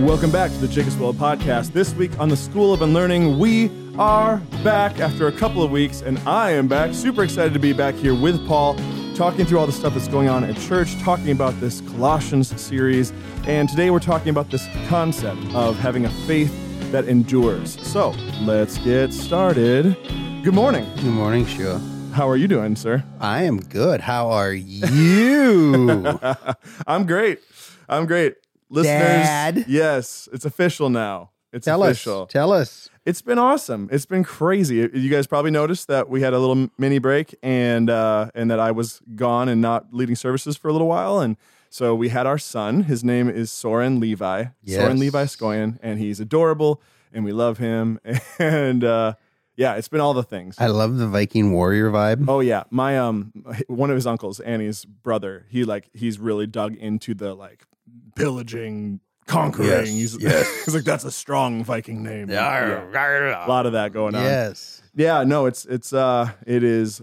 Welcome back to the Jacobswell podcast. This week on the School of Unlearning, we are back after a couple of weeks, and I am back. Super excited to be back here with Paul, talking through all the stuff that's going on at church, talking about this Colossians series. And today we're talking about this concept of having a faith that endures. So let's get started. Good morning. Good morning, Sheila. How are you doing, sir? I am good. How are you? I'm great. I'm great. Listeners, Dad? yes, it's official now. It's tell official. us. Tell us. It's been awesome. It's been crazy. You guys probably noticed that we had a little mini break and uh, and that I was gone and not leading services for a little while. And so we had our son. His name is Soren Levi. Yes. Soren Levi Skoyan, and he's adorable and we love him. And uh, yeah, it's been all the things. I love the Viking warrior vibe. Oh yeah, my um one of his uncles, Annie's brother, he like he's really dug into the like pillaging, conquering. Yes, He's, yes. he's like that's a strong Viking name. Yeah. A lot of that going on. yes. Yeah, no, it's it's uh it is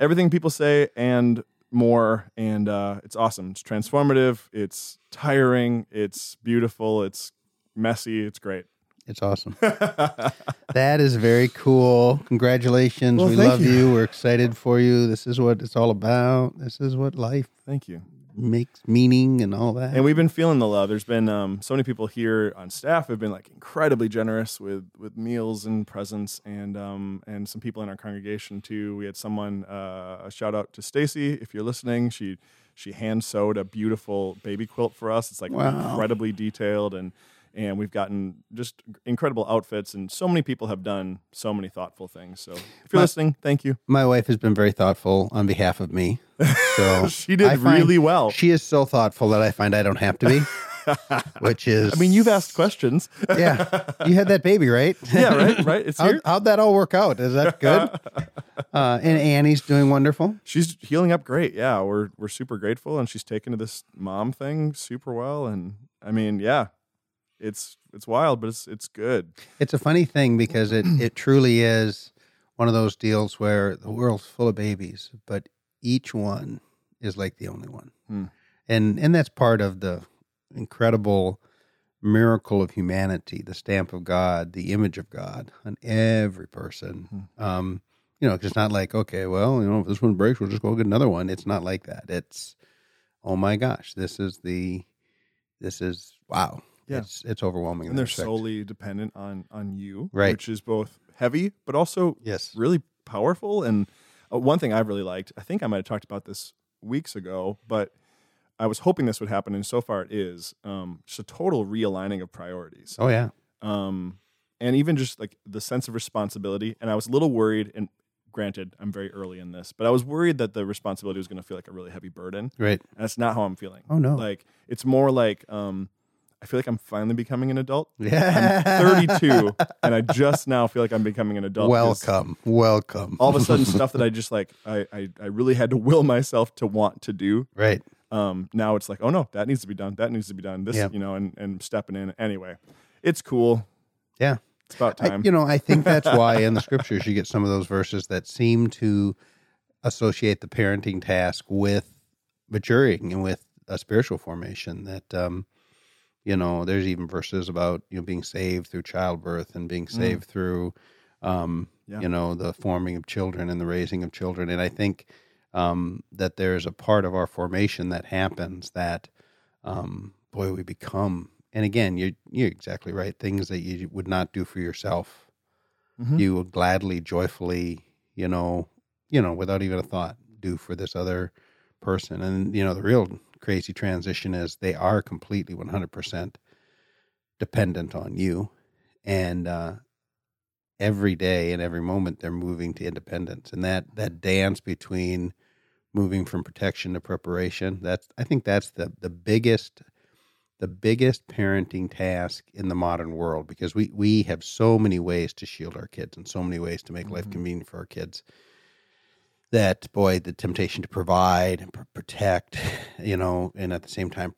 everything people say and more and uh it's awesome. It's transformative, it's tiring, it's beautiful, it's messy, it's great. It's awesome. that is very cool. Congratulations. Well, we love you. you. We're excited for you. This is what it's all about. This is what life Thank you. Makes meaning and all that. And we've been feeling the love. There's been um, so many people here on staff have been like incredibly generous with with meals and presents, and um, and some people in our congregation too. We had someone uh, a shout out to Stacy if you're listening. She she hand sewed a beautiful baby quilt for us. It's like Wow. incredibly detailed and. And we've gotten just incredible outfits, and so many people have done so many thoughtful things. So, if you're My- listening, thank you. My wife has been very thoughtful on behalf of me. So She did really well. She is so thoughtful that I find I don't have to be, which is. I mean, you've asked questions. yeah, you had that baby, right? yeah, right, right. It's How, here. how'd that all work out? Is that good? uh, and Annie's doing wonderful. she's healing up great. Yeah, we're we're super grateful, and she's taken to this mom thing super well. And I mean, yeah, it's it's wild, but it's it's good. It's a funny thing because it, it truly is one of those deals where the world's full of babies, but each one is like the only one. Hmm. And and that's part of the incredible miracle of humanity, the stamp of God, the image of God on every person. Um, you know, it's not like, okay, well, you know, if this one breaks, we'll just go get another one. It's not like that. It's, oh my gosh, this is the, this is wow. Yeah. It's it's overwhelming. And they're respect. solely dependent on on you, Right. Which is both heavy, but also yes. really powerful. And uh, one thing I've really liked, I think I might have talked about this weeks ago, but I was hoping this would happen, and so far it is. Um, just a total realigning of priorities. Oh yeah. um, and even just like the sense of responsibility. And I was a little worried, and granted, I'm very early in this, but I was worried that the responsibility was going to feel like a really heavy burden. Right. And that's not how I'm feeling. Oh no. Like it's more like um, I feel like I'm finally becoming an adult. yeah. I'm 32, and I just now feel like I'm becoming an adult. 'cause Welcome. Welcome. All of a sudden, stuff that I just like, I, I, I really had to will myself to want to do. right. Um, now it's like, oh no, that needs to be done. That needs to be done. This, Yeah. you know, and, and stepping in. Anyway, it's cool. Yeah. It's about I, time. you know, I think that's why in the scriptures you get some of those verses that seem to associate the parenting task with maturing and with a spiritual formation. That um, you know, there's even verses about you know being saved through childbirth and being saved through um, Yeah. you know the forming of children and the raising of children. And I think um, that there's a part of our formation that happens that um, boy we become. And again, you're you're exactly right. Things that you would not do for yourself, Mhm. you would gladly, joyfully, you know, you know, without even a thought, do for this other person. And you know, the real crazy transition is they are completely 100% dependent on you, and uh, every day and every moment they're moving to independence. And that that dance between moving from protection to preparation, that's I think that's the the biggest the biggest parenting task in the modern world because we we have so many ways to shield our kids and so many ways to make life Mhm. convenient for our kids that boy the temptation to provide and pr- protect you know and at the same time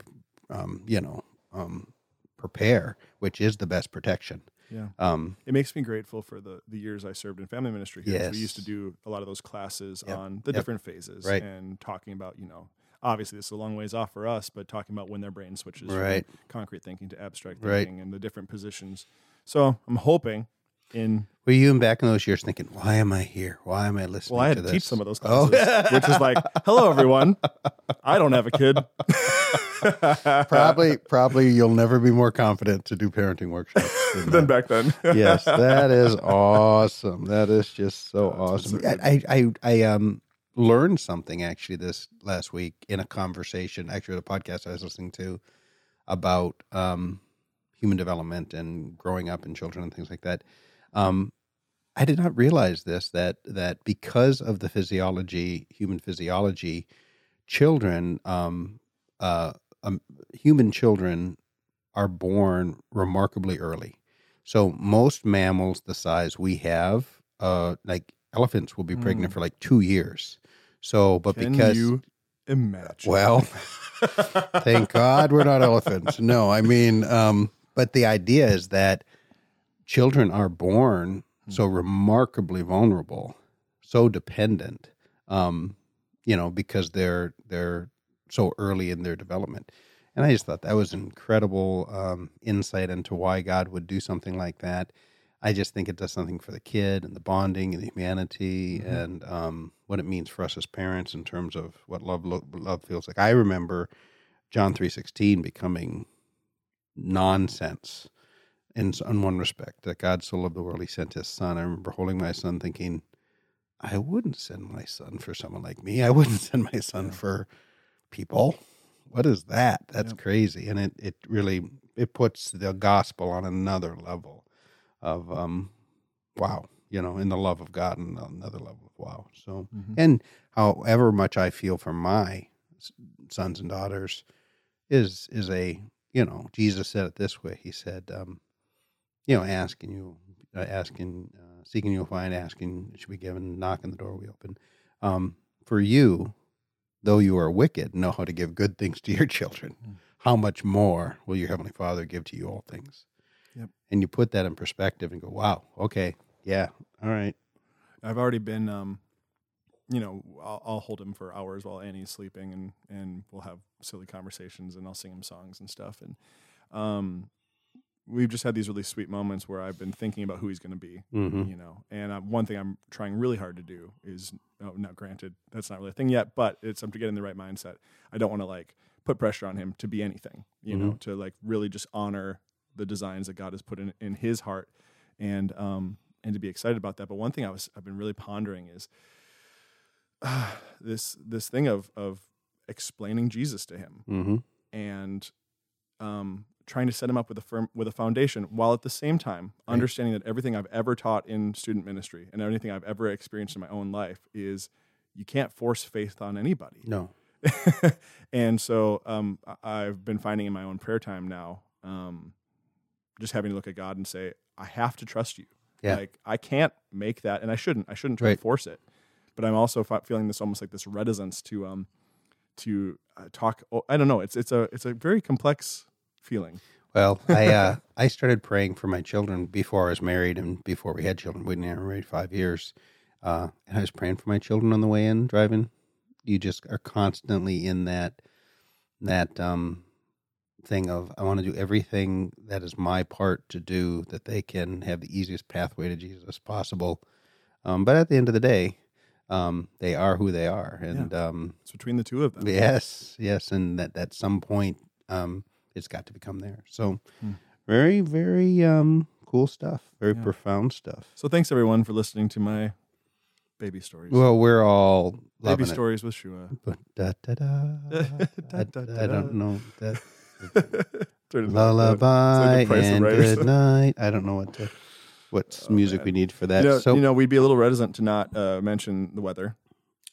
um, you know um, prepare which is the best protection Yeah. um, It makes me grateful for the the years I served in family ministry here. 'cause We used to do a lot of those classes Yep. on the Yep. different phases Right. and talking about, you know, obviously this is a long ways off for us, but talking about when their brain switches Right. from concrete thinking to abstract Right. thinking and the different positions. So I'm hoping in Were you in back in those years thinking, why am I here? Why am I listening well, I had to to this? teach some of those Oh. classes, which is like, hello everyone, I don't have a kid. probably, probably you'll never be more confident to do parenting workshops than than back then. yes, that is awesome. That is just so Oh, awesome. so. I, I, I, um, learned something actually this last week in a conversation, actually, a podcast I was listening to about um, human development and growing up and children and things like that. Um, I did not realize this that that because of the physiology, human physiology, children, um, uh, um, human children are born remarkably early. So most mammals the size we have, uh, like elephants, will be pregnant Mm. for like two years. So, but Can because you imagine? well, thank God we're not elephants. No, I mean, um, but the idea is that children are born so remarkably vulnerable, so dependent, um, you know, because they're they're so early in their development. And I just thought that was incredible um, insight into why God would do something like that. I just think it does something for the kid and the bonding and the humanity Mhm. and um, what it means for us as parents in terms of what love lo- love feels like. I remember John three sixteen becoming nonsense in in one respect that God so loved the world he sent his son. I remember holding my son thinking, I wouldn't send my son for someone like me. I wouldn't send my son Yeah. for people. What is that? That's Yep. crazy. And it, it really it puts the gospel on another level of um wow, you know, in the love of God and another level of wow. So Mhm. and however much I feel for my sons and daughters is is a you know Jesus said it this way. He said, um, you know, asking you, uh, asking, uh, seeking you'll find, asking should be given, knocking the door we open. Um, for you, though you are wicked, know how to give good things to your children. Mm. How much more will your heavenly Father give to you all things? Yep. And you put that in perspective and go, wow, okay, yeah, all right. I've already been, um, you know, I'll, I'll hold him for hours while Annie's sleeping, and and we'll have silly conversations, and I'll sing him songs and stuff, and um, we've just had these really sweet moments where I've been thinking about who he's going to be, Mm-hmm. you know, and uh, one thing I'm trying really hard to do is, oh, now granted, that's not really a thing yet, but it's I'm to get in the right mindset. I don't want to like put pressure on him to be anything, you know, to like really just honor the designs that God has put in in his heart, and um and to be excited about that. But one thing I was I've been really pondering is uh, this this thing of of explaining Jesus to him Mm-hmm. and um, trying to set them up with a firm with a foundation, while at the same time Right. understanding that everything I've ever taught in student ministry and everything I've ever experienced in my own life is you can't force faith on anybody. No. and so um, I've been finding in my own prayer time now, um, just having to look at God and say, I have to trust you. Yeah. Like I can't make that, and I shouldn't. I shouldn't try Right. to force it. But I'm also fe- feeling this almost like this reticence to um to uh, talk. Oh, I don't know. It's it's a it's a very complex feeling. Well, I uh, I started praying for my children before I was married and before we had children. We'd been married five years, uh, and I was praying for my children on the way in driving. You just are constantly in that that um, thing of I want to do everything that is my part to do that they can have the easiest pathway to Jesus possible. Um, but at the end of the day, um, they are who they are, and um, It's between the two of them. Yes, yes, and that at some point, um, it's got to become there. So, Hmm. very, very um, cool stuff. Very Yeah. profound stuff. So thanks everyone for listening to my baby stories. Well, we're all baby stories with Shua. But da, da, da, Da, I, da, da, I da. don't know that Turn it up. lullaby is and good night. I don't know what to, what Oh, music man. we need for that. You know, so, you know, we'd be a little reticent to not uh, mention the weather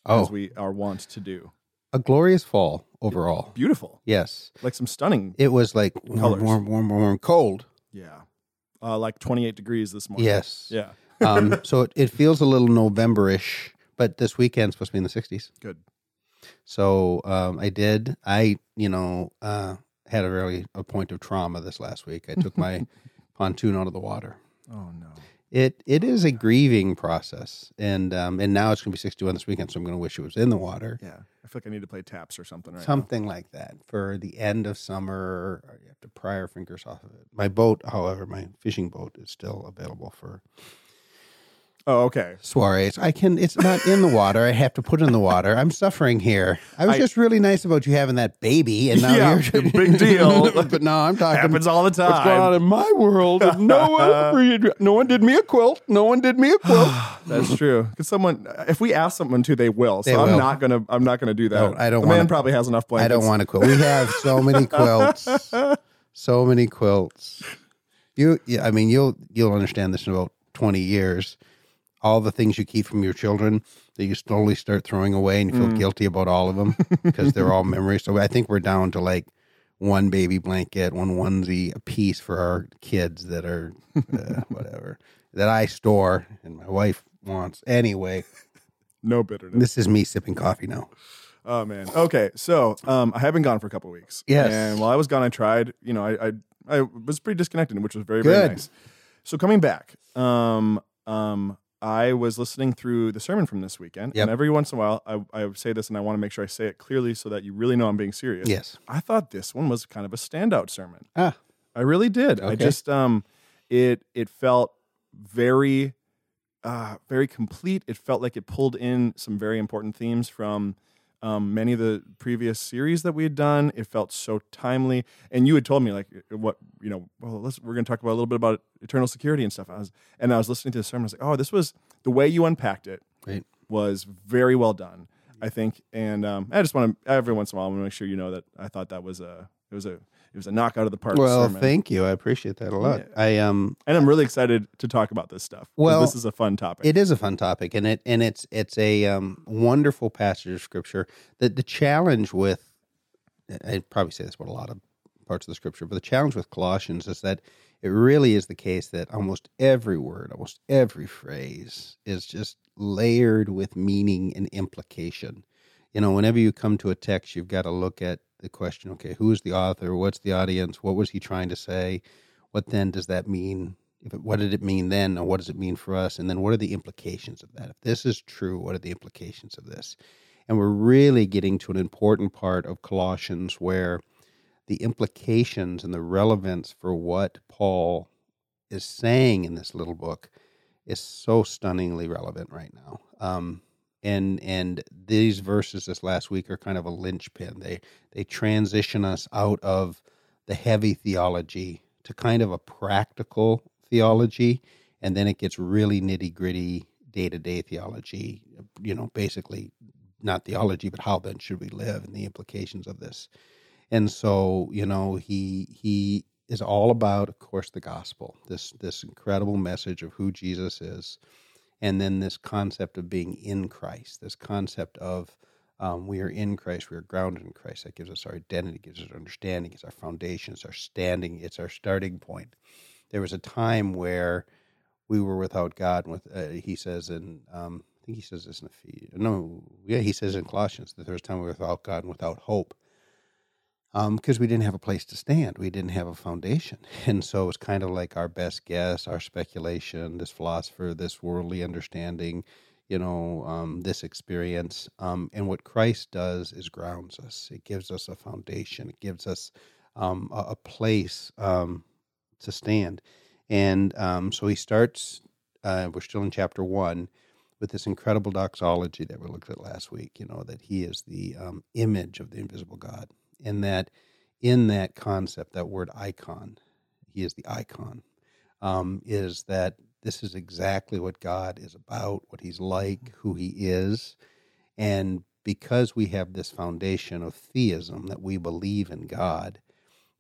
oh, as we are wont to do. A glorious fall overall. Beautiful, Yes, like some stunning. it was like warm, Colors. warm, warm, warm, warm, cold. Yeah, uh, like 28 degrees this morning. Yes. Yeah. um, so it, it feels a little November-ish, but this weekend's supposed to be in the 60s. Good. So um, I did. I, you know, uh, had a really a point of trauma this last week. I took my pontoon out of the water. Oh no. It it is a grieving process, and um, and now it's going to be 61 this weekend, so I'm going to wish it was in the water, Yeah, I feel like I need to play taps or something right now. something like that for the end of summer. You have to pry your fingers off of it. My boat, however, my fishing boat is still available for Oh, okay. soirees. I can. It's not in the water. I have to put it in the water. I'm suffering here. I was I- just really nice about you having that baby, and now Yeah, you're big deal. but no, I'm talking. Happens all the time. What's going on in my world? No one, no one did me a quilt. No one did me a quilt. That's true. Because someone, if we ask someone to, they will. So They I'm will. not gonna. I'm not gonna do that. No, I don't The man wanna- probably has enough blankets. I don't want a quilt. We have so many quilts, so many quilts. You, yeah, I mean, you'll you'll understand this in about twenty years. All the things you keep from your children that you slowly start throwing away, and you feel guilty about all of them because they're all memories. So I think we're down to like one baby blanket, one onesie a piece for our kids that are uh, whatever that I store and my wife wants. Anyway, No bitterness. this is me sipping coffee now. Oh man. Okay. So um, I have been gone for a couple weeks. Yes. And while I was gone, I tried. You know, I I, I was pretty disconnected, which was very very nice. So coming back, um, um, I was listening through the sermon from this weekend, Yep. and every once in a while, I I say this, and I want to make sure I say it clearly so that you really know I'm being serious. Yes. I thought this one was kind of a standout sermon. Ah. I really did. I just um it it felt very uh very complete. It felt like it pulled in some very important themes from um, many of the previous series that we had done. It felt so timely, and you had told me like what you know. Well, let's we're going to talk about a little bit about eternal security and stuff. I was and I was listening to the sermon. I was like, oh, this was the way you unpacked it Right. was very well done. I think, and um, I just want to every once in a while I want to make sure you know that I thought that was a it was a it was a knockout of the park. Well, sermon. thank you. I appreciate that a lot. Yeah. I um and I'm really excited to talk about this stuff. Well, this is a fun topic. it is a fun topic and it and it's it's a um wonderful passage of scripture. The the challenge with I'd probably say this about a lot of parts of the scripture, but the challenge with Colossians is that it really is the case that almost every word, almost every phrase is just layered with meaning and implication. You know, whenever you come to a text, you've got to look at the question, okay, who is the author? What's the audience? What was he trying to say? What then does that mean? If it, what did it mean then, or what does it mean for us? And then what are the implications of that? If this is true, what are the implications of this? And we're really getting to an important part of Colossians where the implications and the relevance for what Paul is saying in this little book is so stunningly relevant right now. Um, and and these verses this last week are kind of a linchpin. They they transition us out of the heavy theology to kind of a practical theology, and then it gets really nitty gritty day to day theology. You know, basically not theology, but how then should we live and the implications of this. And so, you know, he he is all about, of course, the gospel. This this incredible message of who Jesus is, and then this concept of being in Christ. This concept of um, we are in Christ, we are grounded in Christ. That gives us our identity, gives us our understanding, it's our foundation, it's our standing, it's our starting point. There was a time where we were without God. With uh, he says in um, I think he says this in Ephesians. No, yeah, he says in Colossians that there was time we were without God and without hope because we didn't have a place to stand. We didn't have a foundation. And so it was kind of like our best guess, our speculation, this philosopher, this worldly understanding, you know, um, this experience. Um, and what Christ does is grounds us, it gives us a foundation, it gives us um, a, a place um, to stand. And um, so he starts, uh, we're still in chapter one with this incredible doxology that we looked at last week, you know, that he is the um, image of the invisible God and that in that concept, that word icon, he is the icon, um, is that this is exactly what God is about, what he's like, who he is. And because we have this foundation of theism, that we believe in God,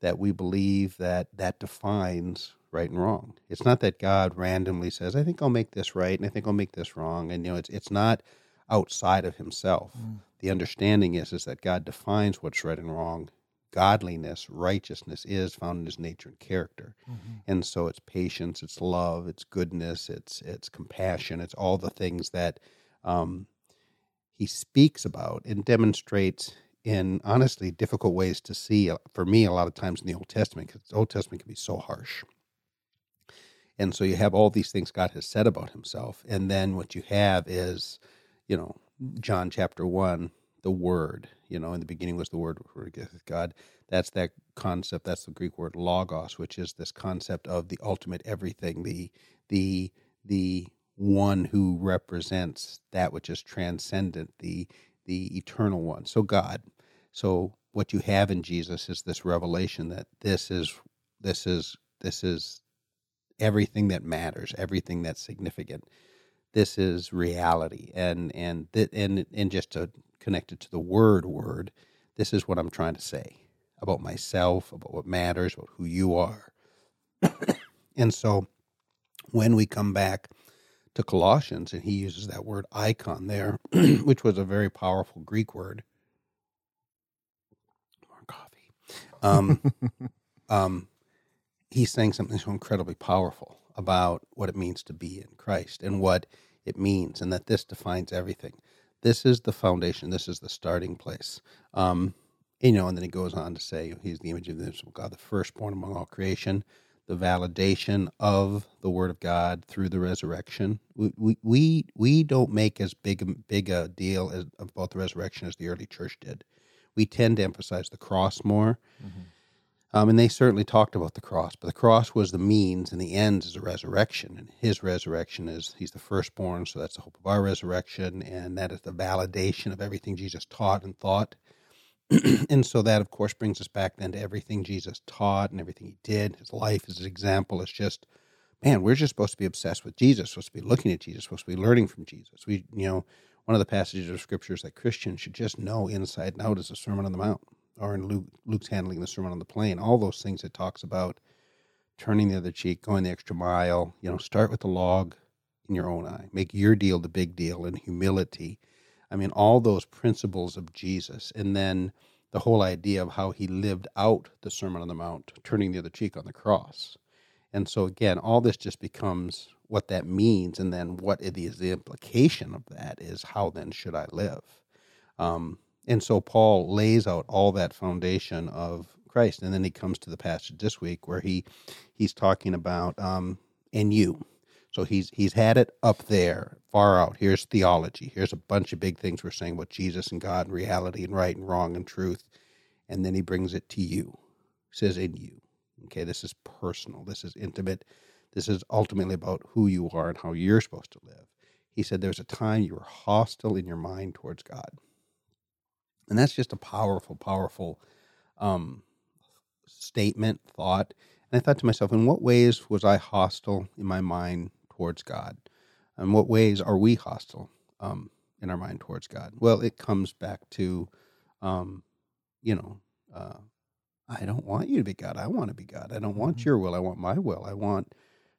that we believe that that defines right and wrong. It's not that God randomly says, I think I'll make this right and I think I'll make this wrong. And, you know, it's, it's not outside of himself the understanding is is that God defines what's right and wrong. Godliness, righteousness is found in his nature and character. And so it's patience, it's love, it's goodness, it's it's compassion, it's all the things that um, he speaks about and demonstrates in honestly difficult ways to see uh, for me a lot of times in the Old Testament because the Old Testament can be so harsh. And so you have all these things God has said about himself. And then what you have is, you know, John chapter 1, the word, you know, in the beginning was the word God. That's that concept. That's the Greek word logos, which is this concept of the ultimate everything, the the the one who represents that which is transcendent, the the eternal one. So God. So what you have in Jesus is this revelation that this is this is this is everything that matters, everything that's significant. This is reality, and and that and and just to connect it to the word word, this is what I'm trying to say about myself, about what matters, about who you are. and so, when we come back to Colossians, and he uses that word icon there, which was a very powerful Greek word. More coffee. Um, um, he's saying something so incredibly powerful about what it means to be in Christ and what it means, and that this defines everything. This is the foundation. This is the starting place. Um, you know, and then he goes on to say he's the image of the invisible God, the firstborn among all creation, the validation of the Word of God through the resurrection. We we we don't make as big big a deal as, about the resurrection as the early church did. We tend to emphasize the cross more. Mm-hmm um, and they certainly talked about the cross, but the cross was the means, and the end is the resurrection. And his resurrection is he's the firstborn, so that's the hope of our resurrection, and that is the validation of everything Jesus taught and thought. and so that, of course, brings us back then to everything Jesus taught and everything he did. His life, is his example is just, man, we're just supposed to be obsessed with Jesus, supposed to be looking at Jesus, supposed to be learning from Jesus. We, you know, one of the passages of scriptures that Christians should just know inside and out is the Sermon on the Mount or in Luke, Luke's handling the Sermon on the Plain, all those things it talks about turning the other cheek, going the extra mile. You know, start with the log in your own eye, make your deal the big deal in humility. I mean, all those principles of Jesus, and then the whole idea of how he lived out the Sermon on the Mount, turning the other cheek on the cross. And so, again, all this just becomes what that means, and then what is the implication of that is how then should I live? Um, and so Paul lays out all that foundation of Christ, and then he comes to the passage this week where he he's talking about um, and you. So he's he's had it up there, far out. Here's theology. Here's a bunch of big things we're saying about Jesus and God and reality and right and wrong and truth, and then he brings it to you. He says in you. Okay, this is personal. This is intimate. This is ultimately about who you are and how you're supposed to live. He said there's a time you were hostile in your mind towards God. And that's just a powerful, powerful um, statement, thought. And I thought to myself, in what ways was I hostile in my mind towards God? And what ways are we hostile um, in our mind towards God? Well, it comes back to, um, you know, uh, I don't want you to be God. I want to be God. I don't want mm-hmm. your will. I want my will. I want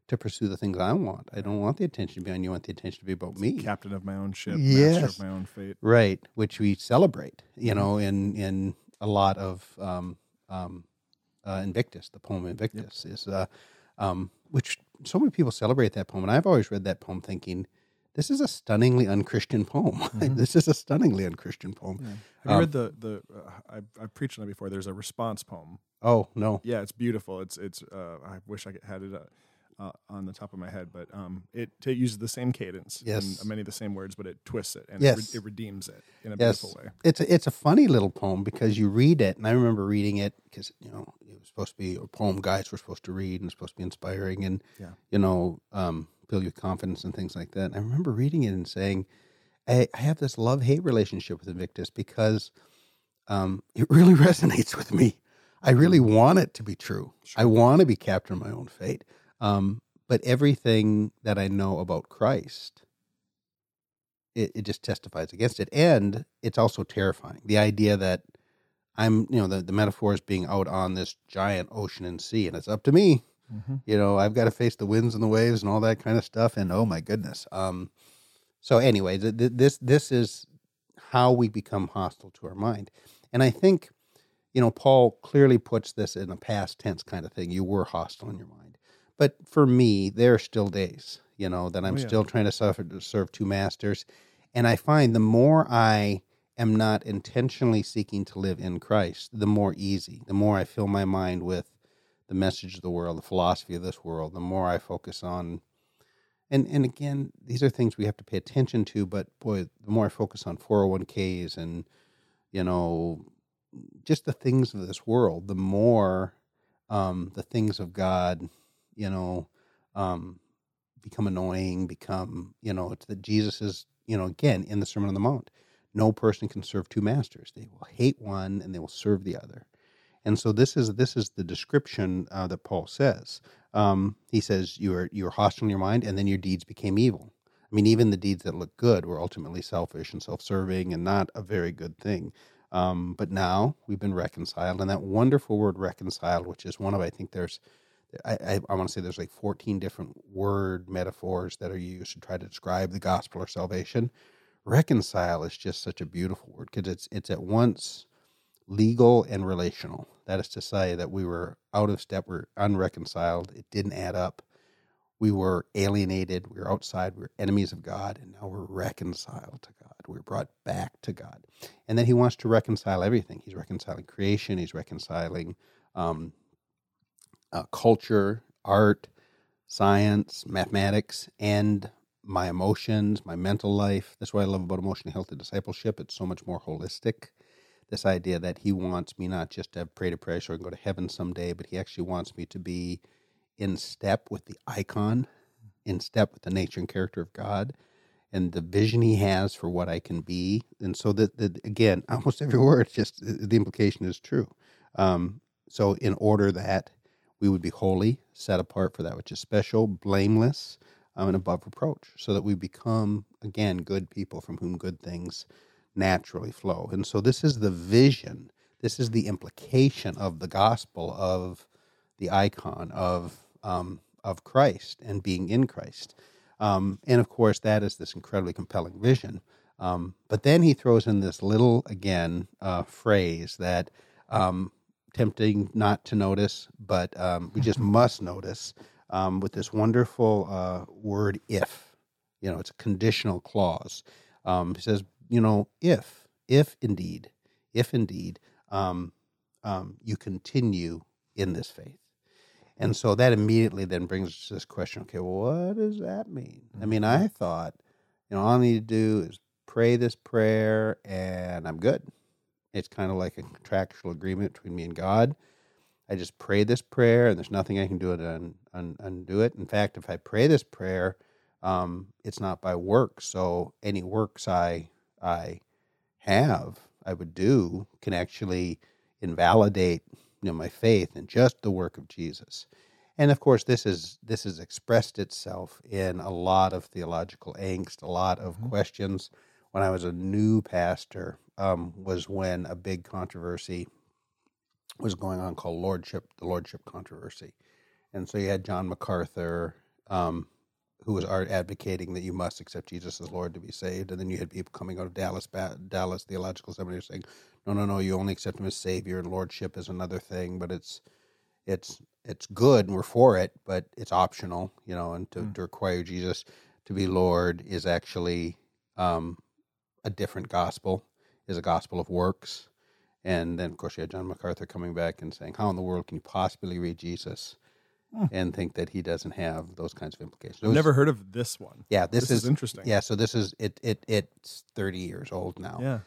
to pursue the things I want. I don't want the attention to be on you. I want the attention to be about me. Captain of my own ship, yes. master of my own fate. Right, which we celebrate, you mm-hmm. know, in in a lot of um, um, uh, Invictus. The poem Invictus yep. is, uh, um, which so many people celebrate that poem, and I've always read that poem thinking, this is a stunningly unchristian poem. Mm-hmm. this is a stunningly unchristian poem. Yeah. Have you read the the? Uh, I I've preached on it before. There's a response poem. Oh no! Yeah, it's beautiful. It's it's. Uh, I wish I had it. Uh, on the top of my head, but um, it, it uses the same cadence yes. and many of the same words, but it twists it and yes. it, re- it, redeems it in a yes. beautiful way. It's a, it's a funny little poem because you read it, and I remember reading it because you know it was supposed to be a poem guys were supposed to read and it's supposed to be inspiring and yeah. you know um, fill you confidence and things like that. And I remember reading it and saying, I, I have this love hate relationship with Invictus because um, it really resonates with me. I really mm-hmm. want it to be true. Sure. I want to be captain of my own fate. Um, but everything that I know about Christ, it, it just testifies against it. And it's also terrifying. The idea that I'm, you know, the, the metaphor is being out on this giant ocean and sea, and it's up to me. Mm-hmm. You know, I've got to face the winds and the waves and all that kind of stuff. And oh my goodness. Um, so anyway, th- th- this this is how we become hostile to our mind, and I think, you know, Paul clearly puts this in a past tense kind of thing. You were hostile in your mind. But for me, there are still days, you know, that I'm oh, yeah. still trying to suffer to serve two masters. And I find the more I am not intentionally seeking to live in Christ, the more easy, the more I fill my mind with the the message of the world, the philosophy of this world, the more I focus on and and again, these are things we have to pay attention to, but boy, the more I focus on 401ks and you know, just the things of this world, the more um, the things of God, you know, um, become annoying, become, you know, it's that Jesus is, you know, again, in the Sermon on the Mount, no person can serve two masters. They will hate one and they will serve the other. And so this is this is the description uh, that Paul says. Um, he says you are you are hostile in your mind, and then your deeds became evil. I mean, even the deeds that look good were ultimately selfish and self-serving, and not a very good thing. Um, but now we've been reconciled, and that wonderful word "reconciled," which is one of I think there's I, I, I want to say there's like 14 different word metaphors that are used to try to describe the gospel or salvation. Reconcile is just such a beautiful word because it's it's at once legal and relational. That is to say, that we were out of step, we are unreconciled, it didn't add up. We were alienated, we were outside, we were enemies of God, and now we're reconciled to God. We're brought back to God. And then He wants to reconcile everything. He's reconciling creation, He's reconciling um, uh, culture, art, science, mathematics, and my emotions, my mental life. That's what I love about emotionally healthy discipleship. It's so much more holistic this idea that he wants me not just to have prayed a prayer so I can go to heaven someday, but he actually wants me to be in step with the icon, in step with the nature and character of God, and the vision he has for what I can be. And so that, that again, almost every word, just the implication is true. Um, so in order that we would be holy, set apart for that which is special, blameless, um, and above reproach, so that we become again good people from whom good things naturally flow. And so this is the vision, this is the implication of the gospel of the icon of um, of Christ and being in Christ. Um, and of course, that is this incredibly compelling vision. Um, but then he throws in this little, again, uh, phrase that um, tempting not to notice, but um, we just must notice um, with this wonderful uh, word if. You know, it's a conditional clause. he says, you know, if, if indeed, if indeed um, um, you continue in this faith. And so that immediately then brings us to this question okay, well, what does that mean? I mean, I mm-hmm. thought, you know, all I need to do is pray this prayer and I'm good. It's kind of like a contractual agreement between me and God. I just pray this prayer and there's nothing I can do to un, un, undo it. In fact, if I pray this prayer, um, it's not by works. So any works I I have, I would do, can actually invalidate you know, my faith in just the work of Jesus. And of course, this is this has expressed itself in a lot of theological angst, a lot of mm-hmm. questions. When I was a new pastor, um, was when a big controversy was going on called lordship, the lordship controversy, and so you had John MacArthur, um, who was advocating that you must accept Jesus as Lord to be saved, and then you had people coming out of Dallas Dallas Theological Seminary saying, "No, no, no, you only accept Him as Savior, and Lordship is another thing, but it's it's it's good, and we're for it, but it's optional, you know, and to, mm. to require Jesus to be Lord is actually um, a different gospel, is a gospel of works." And then, of course, you had John MacArthur coming back and saying, "How in the world can you possibly read Jesus?" Hmm. and think that he doesn't have those kinds of implications. I've never heard of this one. Yeah, this, this is, is, interesting. Yeah, so this is it. It it's thirty years old now. Yeah,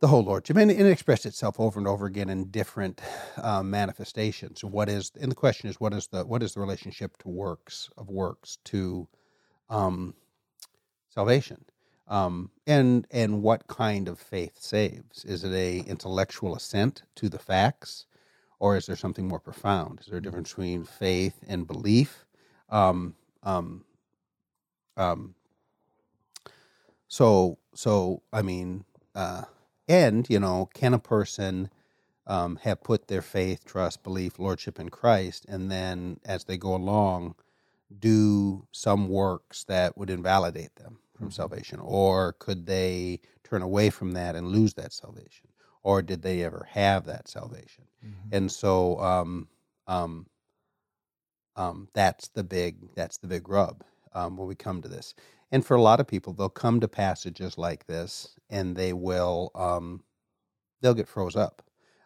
the whole lordship, and it expressed itself over and over again in different um, manifestations. What is and the question is what is the what is the relationship to works of works to um, salvation? Um, and and what kind of faith saves? Is it a intellectual assent to the facts? or is there something more profound? Is there a difference between faith and belief? Um, um, um, so, so I mean, uh, and you know, can a person um, have put their faith, trust, belief, lordship in Christ, and then as they go along, do some works that would invalidate them from mm-hmm. salvation, or could they turn away from that and lose that salvation? or did they ever have that salvation? Mm-hmm. And so um, um, um, that's the big that's the big rub um, when we come to this. And for a lot of people, they'll come to passages like this, and they will um, they'll get froze up.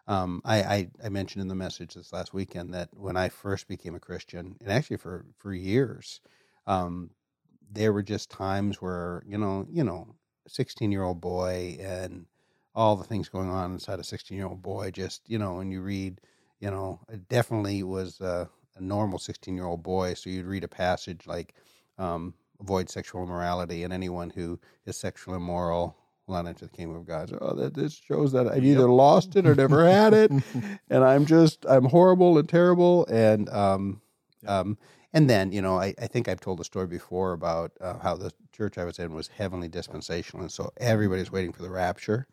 Um, I, I I mentioned in the message this last weekend that when I first became a Christian, and actually for for years, um, there were just times where you know you know, sixteen year old boy and all the things going on inside a 16 year old boy just you know and you read you know it definitely was a, a normal 16 year old boy so you'd read a passage like um, avoid sexual immorality and anyone who is sexually immoral will not enter the kingdom of god so, oh that this shows that i've either lost it or never had it and i'm just i'm horrible and terrible and um um and then you know I, I think i've told the story before about uh, how the church i was in was heavenly dispensational and so everybody's waiting for the rapture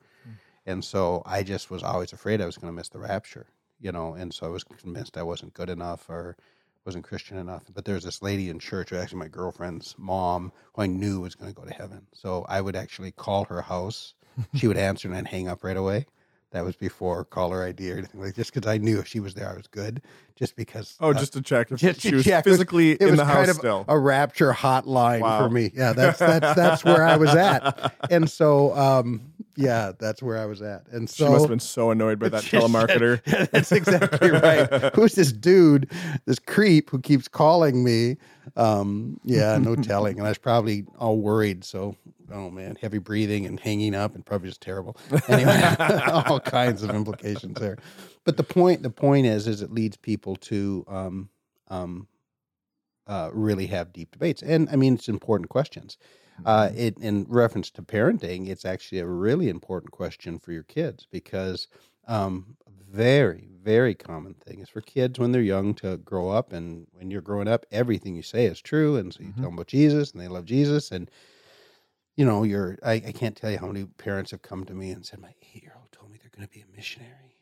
and so I just was always afraid I was going to miss the rapture, you know, and so I was convinced I wasn't good enough or wasn't Christian enough. But there's this lady in church, actually my girlfriend's mom, who I knew was going to go to heaven. So I would actually call her house. She would answer and I'd hang up right away. That was before caller ID or anything like just because I knew if she was there, I was good. Just because. Oh, uh, just to check if just she was check. It was- physically it in was the kind house of still. a rapture hotline Wow. for me. Yeah, that's that's that's where I was at. And so, um, yeah, that's where I was at. And so she must have been so annoyed by that telemarketer. said- That's exactly right. Who's this dude, this creep who keeps calling me? Um, yeah, no telling. And I was probably all worried. So, oh man, heavy breathing and hanging up and probably just terrible. Anyway, all kinds of implications there. But the point, the point is, is it leads people to um, um, uh, really have deep debates. And I mean, it's important questions. Uh, Mm-hmm. it, in reference to parenting, it's actually a really important question for your kids because um, very, very common thing is for kids when they're young to grow up, and when you're growing up, everything you say is true, and so you Mhm. tell them about Jesus, and they love Jesus, and you know, you're. I, I can't tell you how many parents have come to me and said, "My eight-year-old told me they're going to be a missionary,"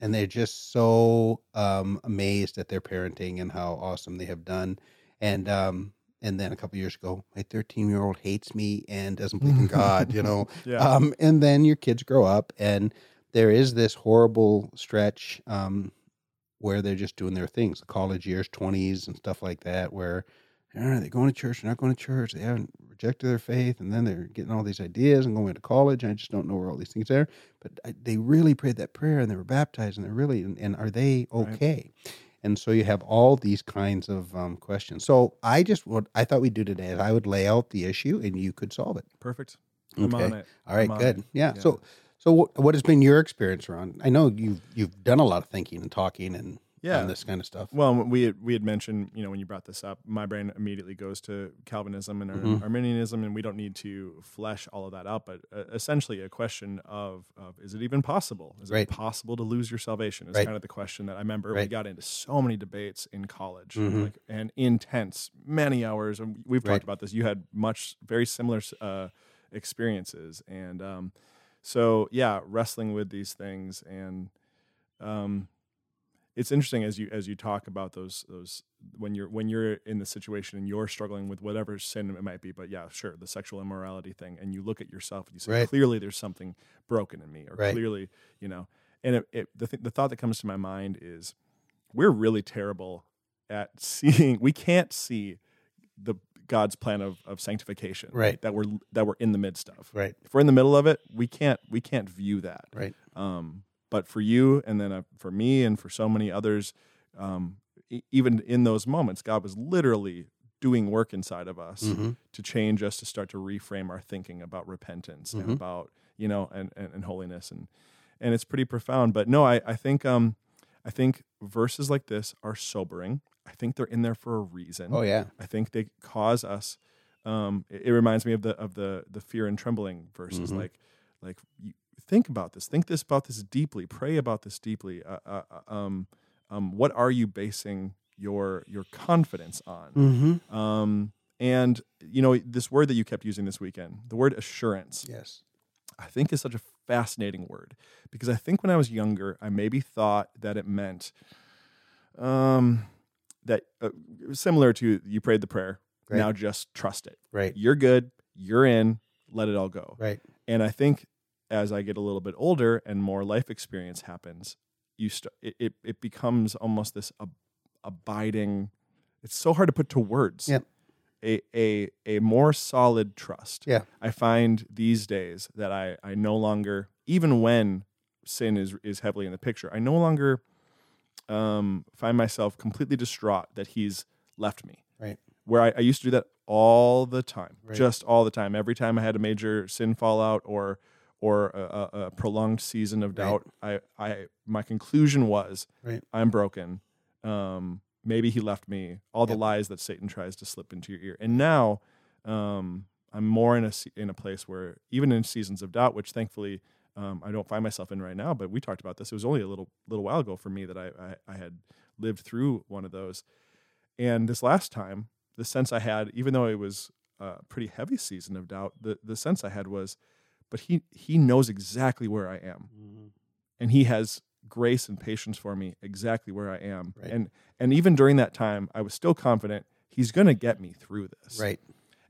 and they're just so um, amazed at their parenting and how awesome they have done, and um, and then a couple years ago, my 13 year old hates me and doesn't believe in God, you know. Yeah. Um, and then your kids grow up, and there is this horrible stretch um, where they're just doing their things, the college years, 20s, and stuff like that, where I don't know, they're going to church, they're not going to church, they haven't rejected their faith, and then they're getting all these ideas and going to college. I just don't know where all these things are. But I, they really prayed that prayer and they were baptized, and they're really, and, and are they Right. And so you have all these kinds of um, questions. So I just what I thought we'd do today is I would lay out the issue and you could solve it. Perfect. I'm Okay. on it. All right, good. Yeah. Yeah. So so what, what has been your experience around? I know you've you've done a lot of thinking and talking and Yeah. on this kind of stuff. Well, we had, we had mentioned, you know, when you brought this up, my brain immediately goes to Calvinism and Mhm. Arminianism, and we don't need to flesh all of that out. But uh, essentially, a question of, of is it even possible? Is Right. it possible to lose your salvation? Is Right. kind of the question that I remember we got into so many debates in college, Mhm. like, and intense, many hours. And we've Right. talked about this. You had much very similar uh, experiences, and um, so yeah, wrestling with these things and. Um, it's interesting as you as you talk about those those when you're when you're in the situation and you're struggling with whatever sin it might be but yeah sure the sexual immorality thing and you look at yourself and you say Right. clearly there's something broken in me or Right. clearly you know and it, it, the th- the thought that comes to my mind is we're really terrible at seeing we can't see the God's plan of, of sanctification Right. that we're that we're in the midst of Right. if we're in the middle of it we can't we can't view that Right. um, but for you, and then uh, for me, and for so many others, um, e- even in those moments, God was literally doing work inside of us Mhm. to change us, to start to reframe our thinking about repentance Mhm. and about you know and, and, and holiness, and and it's pretty profound. But no, I I think um, I think verses like this are sobering. I think they're in there for a reason. Oh yeah. I think they cause us. Um, it, it reminds me of the of the the fear and trembling verses. Mhm. Like, like you think about this. Think this about this deeply. Pray about this deeply. Uh, uh, uh, um, um, what are you basing your your confidence on? Mm-hmm. Um, and you know this word that you kept using this weekend, the word assurance. Yes. I think is such a fascinating word because I think when I was younger, I maybe thought that it meant um, that uh, similar to you prayed the prayer. Right. Now just trust it. Right. You're good. You're in. Let it all go. Right. And I think as I get a little bit older and more life experience happens, you st- it, it it becomes almost this ab- abiding. It's so hard to put to words. Yep. A, a a more solid trust. Yeah. I find these days that I I no longer even when sin is is heavily in the picture. I no longer um, find myself completely distraught that he's left me. Right. Where I, I used to do that all the time, Right. just all the time. Every time I had a major sin fallout or or a, a, prolonged season of Right. doubt, I, I my conclusion was Right. I'm broken. Um, maybe he left me. All the lies that Satan tries to slip into your ear. And now um, I'm more in a in a place where even in seasons of doubt, which thankfully um, I don't find myself in right now, but we talked about this. It was only a little little while ago for me that I, I I had lived through one of those. And this last time, the sense I had, even though it was a pretty heavy season of doubt, the the sense I had was, but he he knows exactly where I am mm-hmm. and he has grace and patience for me exactly where I am. Right. And and even during that time, I was still confident he's going to get me through this. Right.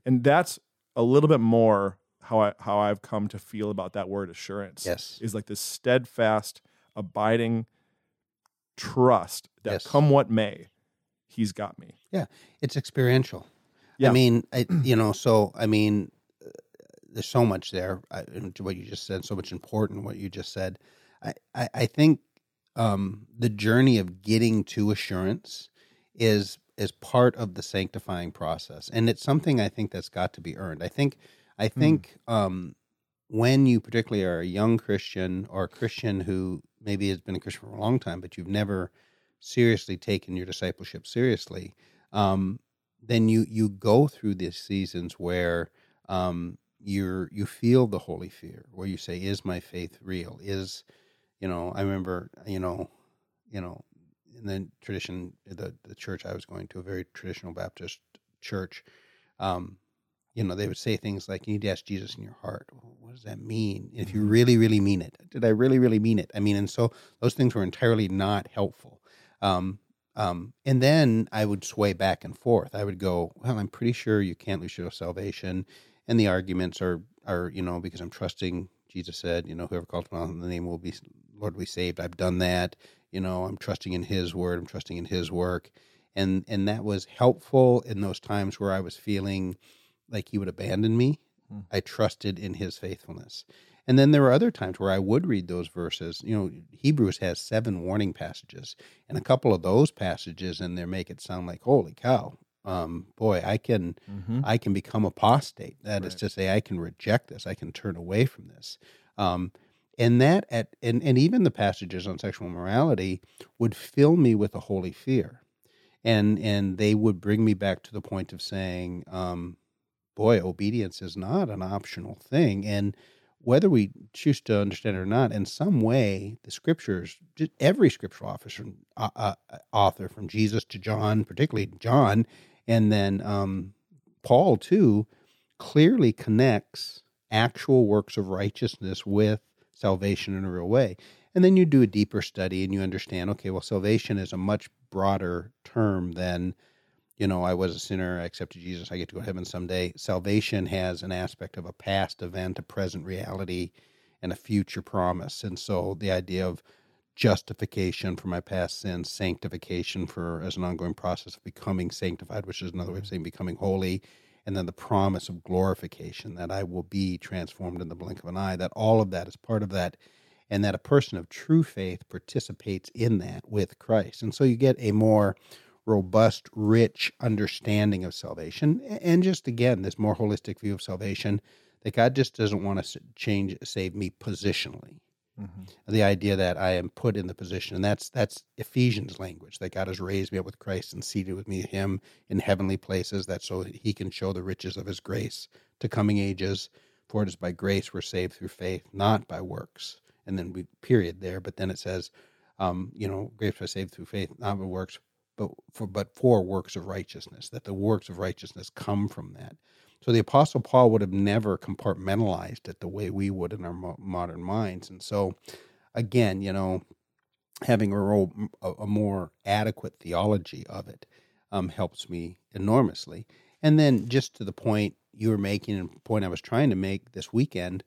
And that's a little bit more how I how I've come to feel about that word assurance. Yes. Is like this steadfast, abiding trust that Yes. come what may, he's got me. Yeah. It's experiential. Yeah. I mean, I, you know, so I mean, there's so much there. I, what you just said, so much important. What you just said, I, I, I think um, the journey of getting to assurance is is part of the sanctifying process, and it's something I think that's got to be earned. I think, I think um, when you particularly are a young Christian or a Christian who maybe has been a Christian for a long time, but you've never seriously taken your discipleship seriously, um, then you you go through these seasons where um, you're you feel the holy fear, where you say, "Is my faith real? Is you know?" I remember, you know, you know, in the tradition, the the church I was going to, a very traditional Baptist church. Um, you know, they would say things like, "You need to ask Jesus in your heart." Well, what does that mean? If you really, really mean it, did I really, really mean it? I mean, and so those things were entirely not helpful. Um, um, and then I would sway back and forth. I would go, "Well, I'm pretty sure you can't lose your salvation," and the arguments are, are you know, because I'm trusting. Jesus said, "You know, whoever calls upon the name will be Lord will be saved." I've done that. You know, I'm trusting in His word. I'm trusting in His work, and and that was helpful in those times where I was feeling like He would abandon me. Hmm. I trusted in His faithfulness. And then there were other times where I would read those verses. You know, Hebrews has seven warning passages, and a couple of those passages in there make it sound like, holy cow, um, boy, I can Mm-hmm. I can become apostate. That is Right. to say, I can reject this. I can turn away from this. Um, and that at and, and even the passages on sexual morality would fill me with a holy fear, and and they would bring me back to the point of saying, um, boy, obedience is not an optional thing, and whether we choose to understand it or not, in some way, the scriptures, every scriptural author from, uh, uh, author from Jesus to John, particularly John, and then um, Paul too, clearly connects actual works of righteousness with salvation in a real way. And then you do a deeper study and you understand, okay, well, salvation is a much broader term than, you know, I was a sinner, I accepted Jesus, I get to go to heaven someday. Salvation has an aspect of a past event, a present reality, and a future promise. And so the idea of justification for my past sins, sanctification for as an ongoing process of becoming sanctified, which is another way of mm-hmm. saying becoming holy, and then the promise of glorification that I will be transformed in the blink of an eye, that all of that is part of that, and that a person of true faith participates in that with Christ. And so you get a more robust, rich understanding of salvation, and just again, this more holistic view of salvation that God just doesn't want to change, save me positionally Mm-hmm. the idea that I am put in the position, and that's that's Ephesians language that God has raised me up with Christ and seated with me Him in heavenly places, that so He can show the riches of His grace to coming ages. For it is by grace we're saved through faith, not by works. And then we period there. But then it says, um, you know, grace we're saved through faith, not by works, but for but for works of righteousness. That the works of righteousness come from that. So the Apostle Paul would have never compartmentalized it the way we would in our mo- modern minds. And so, again, you know, having a, role, a, a more adequate theology of it um, helps me enormously. And then, just to the point you were making, and point I was trying to make this weekend,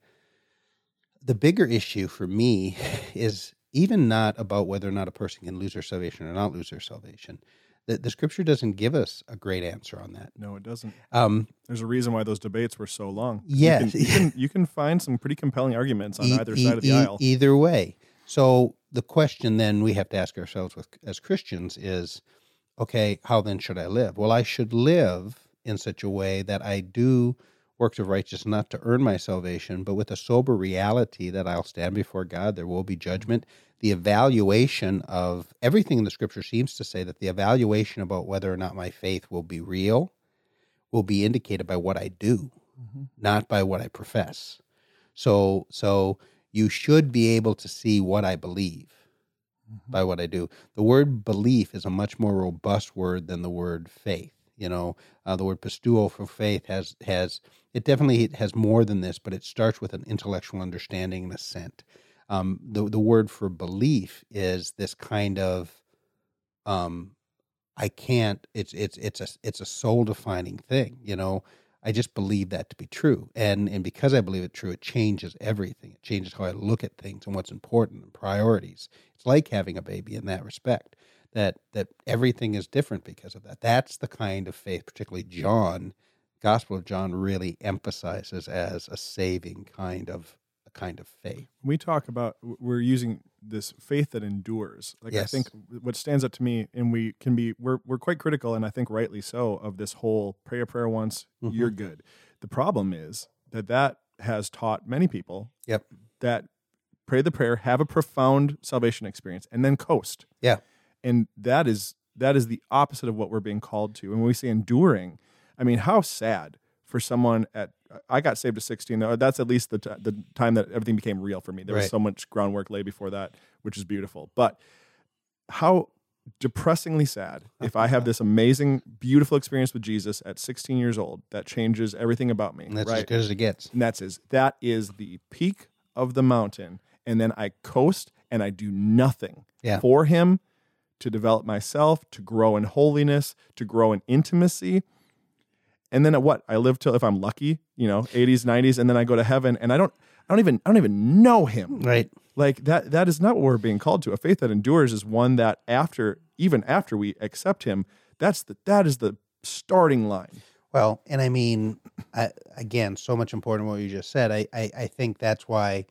the bigger issue for me is even not about whether or not a person can lose their salvation or not lose their salvation. The, the scripture doesn't give us a great answer on that. No, it doesn't. Um, There's a reason why those debates were so long. Yes. You can, you can, you can find some pretty compelling arguments on E- either e- side of the e- aisle. Either way. So the question then we have to ask ourselves with, as Christians is, okay, how then should I live? Well, I should live in such a way that I do works of righteousness not to earn my salvation, but with a sober reality that I'll stand before God. There will be judgment. The evaluation of everything in the scripture seems to say that the evaluation about whether or not my faith will be real will be indicated by what I do, mm-hmm. not by what I profess. So, so you should be able to see what I believe mm-hmm. by what I do. The word belief is a much more robust word than the word faith. You know, uh, the word pisteuo for faith has has it definitely has more than this, but it starts with an intellectual understanding and assent. Um, the the word for belief is this kind of um, I can't. It's it's it's a it's a soul defining thing. You know, I just believe that to be true, and and because I believe it true, it changes everything. It changes how I look at things and what's important and priorities. It's like having a baby in that respect. That that everything is different because of that. That's the kind of faith, particularly John Gospel of John really emphasizes as a saving kind of a kind of faith. We talk about we're using this faith that endures. Like yes. I think what stands up to me, and we can be we're we're quite critical, and I think rightly so, of this whole pray a prayer once, mm-hmm. you're good. The problem is that that has taught many people. Yep. That pray the prayer, have a profound salvation experience, and then coast. Yeah. And that is that is the opposite of what we're being called to. And when we say enduring, I mean, how sad for someone at I got saved at 16. That's at least the t- the time that everything became real for me. There right. was so much groundwork laid before that, which is beautiful. But how depressingly sad if I have this amazing, beautiful experience with Jesus at 16 years old that changes everything about me. And that's right? as good as it gets. And that's is that is the peak of the mountain, and then I coast and I do nothing yeah. for Him to develop myself, to grow in holiness, to grow in intimacy and then at what I live till if I'm lucky, you know, 80s, 90s, and then I go to heaven, and I don't, I don't even, I don't even know him. Right. Like that. That is not what we're being called to. A faith that endures is one that after, even after we accept Him, that's the that is the starting line. Well, and I mean, I, again, so much important what you just said. I, I, I think that's why.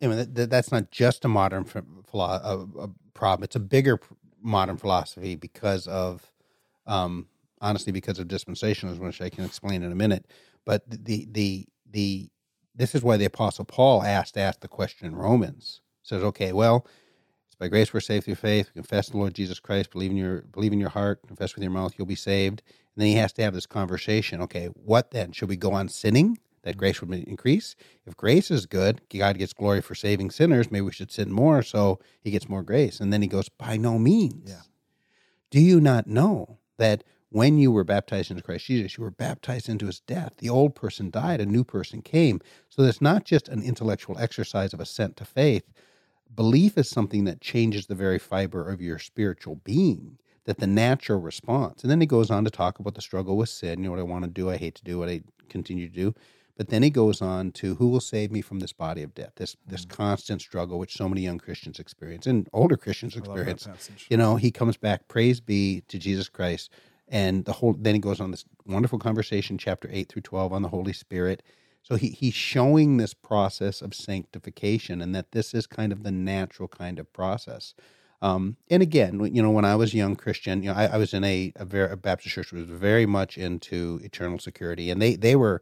I mean, that, that's not just a modern philo- a, a problem. It's a bigger modern philosophy because of um, honestly because of dispensationalism, which I can explain in a minute. But the the the this is why the Apostle Paul asked asked the question in Romans. Says, okay, well, it's by grace we're saved through faith. We confess the Lord Jesus Christ, believe in your believe in your heart, confess with your mouth, you'll be saved. And then he has to have this conversation. Okay, what then? Should we go on sinning? That grace would increase. If grace is good, God gets glory for saving sinners. Maybe we should sin more so he gets more grace. And then he goes, by no means. Yeah. Do you not know that when you were baptized into Christ Jesus, you were baptized into his death. The old person died, a new person came. So it's not just an intellectual exercise of assent to faith. Belief is something that changes the very fiber of your spiritual being, that the natural response. And then he goes on to talk about the struggle with sin, you know, what I want to do, I hate to do, what I continue to do. But then he goes on to who will save me from this body of death, this mm-hmm. this constant struggle which so many young Christians experience and older Christians experience. You know, he comes back, praise be to Jesus Christ and the whole then he goes on this wonderful conversation chapter 8 through 12 on the holy spirit. So he, he's showing this process of sanctification and that this is kind of the natural kind of process. Um, and again you know when i was a young christian you know i, I was in a, a, very, a baptist church was very much into eternal security. And they they were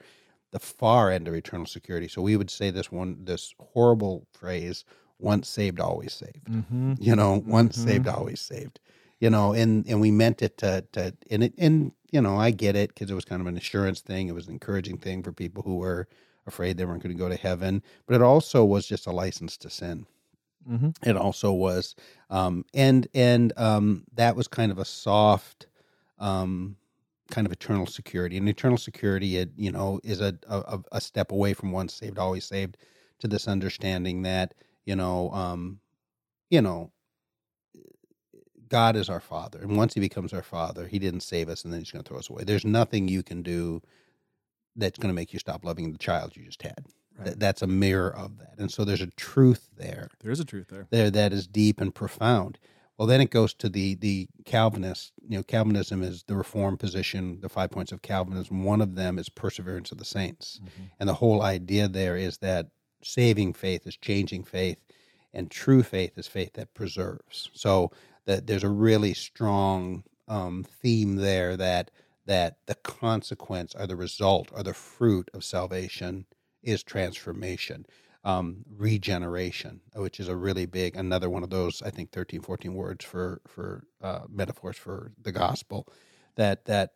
the far end of eternal security. So we would say this one this horrible phrase once saved always saved. Mm-hmm. you know once mm-hmm. saved always saved you know, and and we meant it to to and it and you know I get it because it was kind of an assurance thing. It was an encouraging thing for people who were afraid they weren't going to go to heaven, but it also was just a license to sin. Mm-hmm. It also was, um, and and um, that was kind of a soft, um, kind of eternal security. And eternal security, it you know, is a, a, a step away from once saved, always saved, to this understanding that you know, um, you know, God is our Father, and once He becomes our Father, He didn't save us, and then He's going to throw us away. There's nothing you can do that's going to make you stop loving the child you just had. Right. Th- that's a mirror of that, and so there's a truth there. There is a truth there. There that is deep and profound. Well, then it goes to the the Calvinist. You know, Calvinism is the Reformed position. The five points of Calvinism. One of them is perseverance of the saints, mm-hmm. and the whole idea there is that saving faith is changing faith and true faith is faith that preserves. So that there's a really strong um, theme there that that the consequence or the result or the fruit of salvation is transformation um, regeneration which is a really big another one of those i think 13 14 words for for uh, metaphors for the gospel that that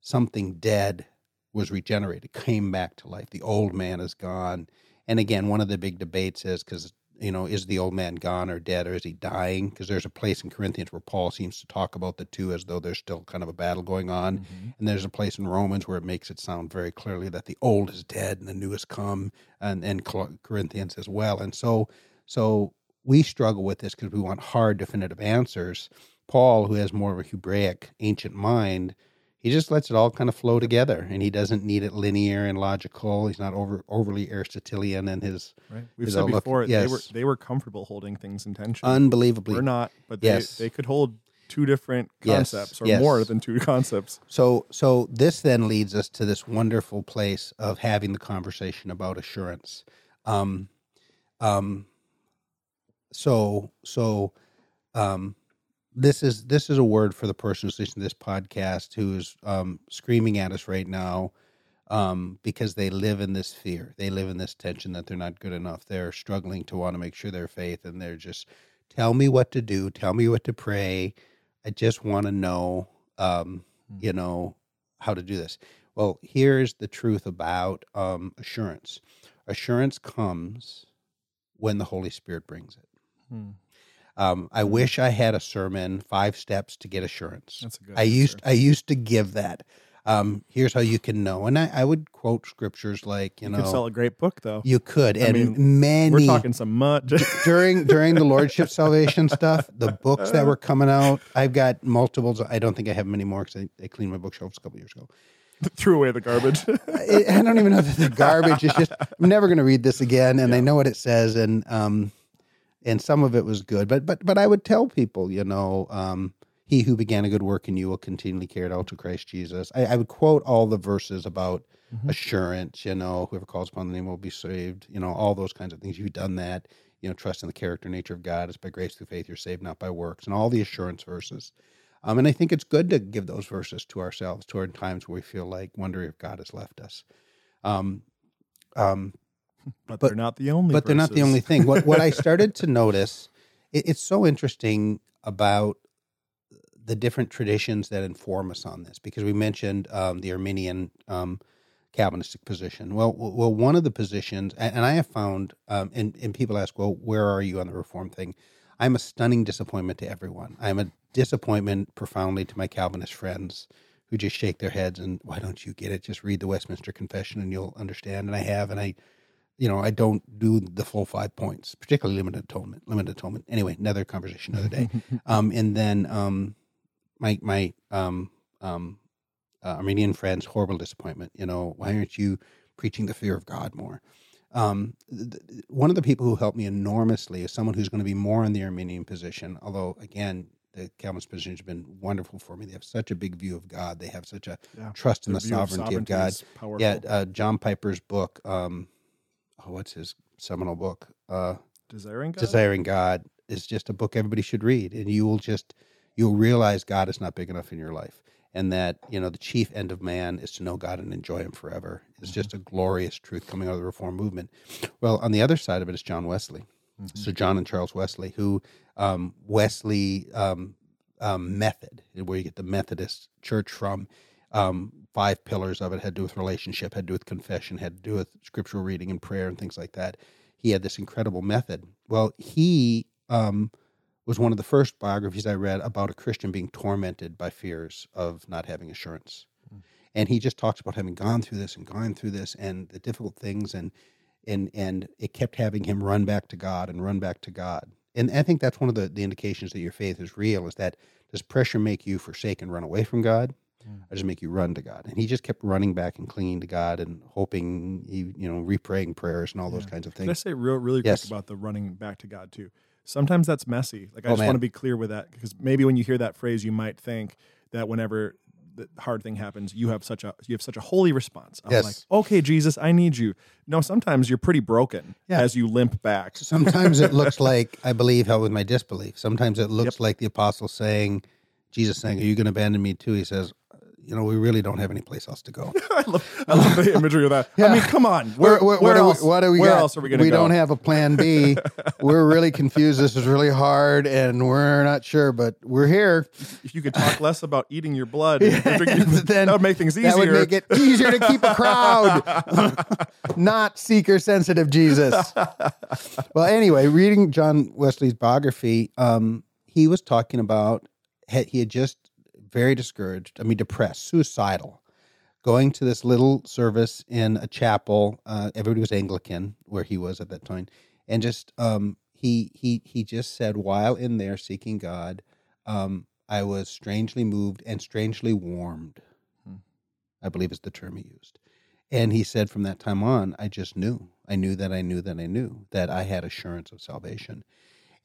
something dead was regenerated came back to life. The old man is gone. And again one of the big debates is because you know, is the old man gone or dead or is he dying? Because there's a place in Corinthians where Paul seems to talk about the two as though there's still kind of a battle going on. Mm-hmm. And there's a place in Romans where it makes it sound very clearly that the old is dead and the new has come, and, and Corinthians as well. And so, so we struggle with this because we want hard, definitive answers. Paul, who has more of a Hebraic ancient mind, he just lets it all kind of flow together and he doesn't need it linear and logical he's not over overly aristotelian in his right we've his said outlook. before yes. they were they were comfortable holding things in tension unbelievably we're not but they, yes. they could hold two different concepts yes. or yes. more than two concepts so so this then leads us to this wonderful place of having the conversation about assurance um um so so um this is this is a word for the person who's listening to this podcast who is um, screaming at us right now um, because they live in this fear. They live in this tension that they're not good enough. They're struggling to want to make sure their faith, and they're just tell me what to do, tell me what to pray. I just want to know, um, hmm. you know, how to do this. Well, here's the truth about um, assurance. Assurance comes when the Holy Spirit brings it. Hmm. Um, I wish I had a sermon, five steps to get assurance. That's a good. I answer. used I used to give that. Um, here's how you can know, and I, I would quote scriptures like you, you know, sell a great book though. You could, I and mean, many. We're talking some mud during during the Lordship Salvation stuff. The books that were coming out, I've got multiples. I don't think I have many more because I, I cleaned my bookshelves a couple years ago. Threw away the garbage. I, I don't even know that the garbage is just. I'm never going to read this again, and yeah. I know what it says, and um, and some of it was good. But but but I would tell people, you know, um, he who began a good work in you will continually carry it out to Christ Jesus. I, I would quote all the verses about mm-hmm. assurance, you know, whoever calls upon the name will be saved, you know, all those kinds of things. You've done that, you know, trust in the character nature of God. It's by grace through faith you're saved, not by works, and all the assurance verses. Um, and I think it's good to give those verses to ourselves, to our times where we feel like wondering if God has left us. Um, um, but, but they're not the only. But verses. they're not the only thing. What what I started to notice, it, it's so interesting about the different traditions that inform us on this because we mentioned um, the Arminian um, Calvinistic position. Well, well, one of the positions, and I have found, um, and and people ask, well, where are you on the reform thing? I'm a stunning disappointment to everyone. I'm a disappointment profoundly to my Calvinist friends who just shake their heads and why don't you get it? Just read the Westminster Confession and you'll understand. And I have, and I you know, I don't do the full five points, particularly limited atonement. Limited atonement. Anyway, another conversation another day. um, and then um, my my um, um, uh, Arminian friends, horrible disappointment. You know, why aren't you preaching the fear of God more? Um, th- one of the people who helped me enormously is someone who's going to be more in the Arminian position. Although, again, the Calvinist position has been wonderful for me. They have such a big view of God. They have such a yeah, trust in the sovereignty, of, sovereignty of God. Yeah, uh, John Piper's book. Um, oh, what's his seminal book? Uh, Desiring God. Desiring God is just a book everybody should read, and you will just you'll realize God is not big enough in your life, and that you know the chief end of man is to know God and enjoy Him forever. It's mm-hmm. just a glorious truth coming out of the Reform movement. Well, on the other side of it is John Wesley, mm-hmm. so John and Charles Wesley, who um, Wesley um, um, method, where you get the Methodist Church from. Five pillars of it had to do with relationship, had to do with confession, had to do with scriptural reading and prayer and things like that. He had this incredible method. Well, he um, was one of the first biographies I read about a Christian being tormented by fears of not having assurance. Mm. And he just talks about having gone through this and gone through this and the difficult things and and and it kept having him run back to God and run back to God. And I think that's one of the, the indications that your faith is real is that does pressure make you forsake and run away from God? Mm. I just make you run to God. And he just kept running back and clinging to God and hoping, he, you know, repraying prayers and all those kinds of things. Can I say real, really yes. quick about the running back to God too? Sometimes that's messy. Like I oh, just man. want to be clear with that because maybe when you hear that phrase, you might think that whenever the hard thing happens, you have such a you have such a holy response. I'm Yes. like, okay, Jesus, I need you. No, sometimes you're pretty broken Yeah. as you limp back. Sometimes it looks like I believe how with my disbelief. Sometimes it looks like the apostle saying, Jesus saying, Are you going to abandon me too? He says, You know, we really don't have any place else to go. I love, I love the imagery of that. I mean, come on. Where, where, what, else? Do we, what do we where got? else are we going to We go? don't have a plan B. we're really confused. This is really hard, and we're not sure, but we're here. if you could talk less about eating your blood, and drinking- Then that would make things easier. That would make it easier to keep a crowd, not seeker sensitive Jesus. well, anyway, reading John Wesley's biography, um, he was talking about he had just very discouraged. I mean, depressed, suicidal, going to this little service in a chapel. Uh, everybody was Anglican where he was at that time, and just um, he he he just said while in there seeking God, um, I was strangely moved and strangely warmed. Hmm. I believe is the term he used. And he said from that time on, I just knew. I knew that I knew that I knew that I had assurance of salvation.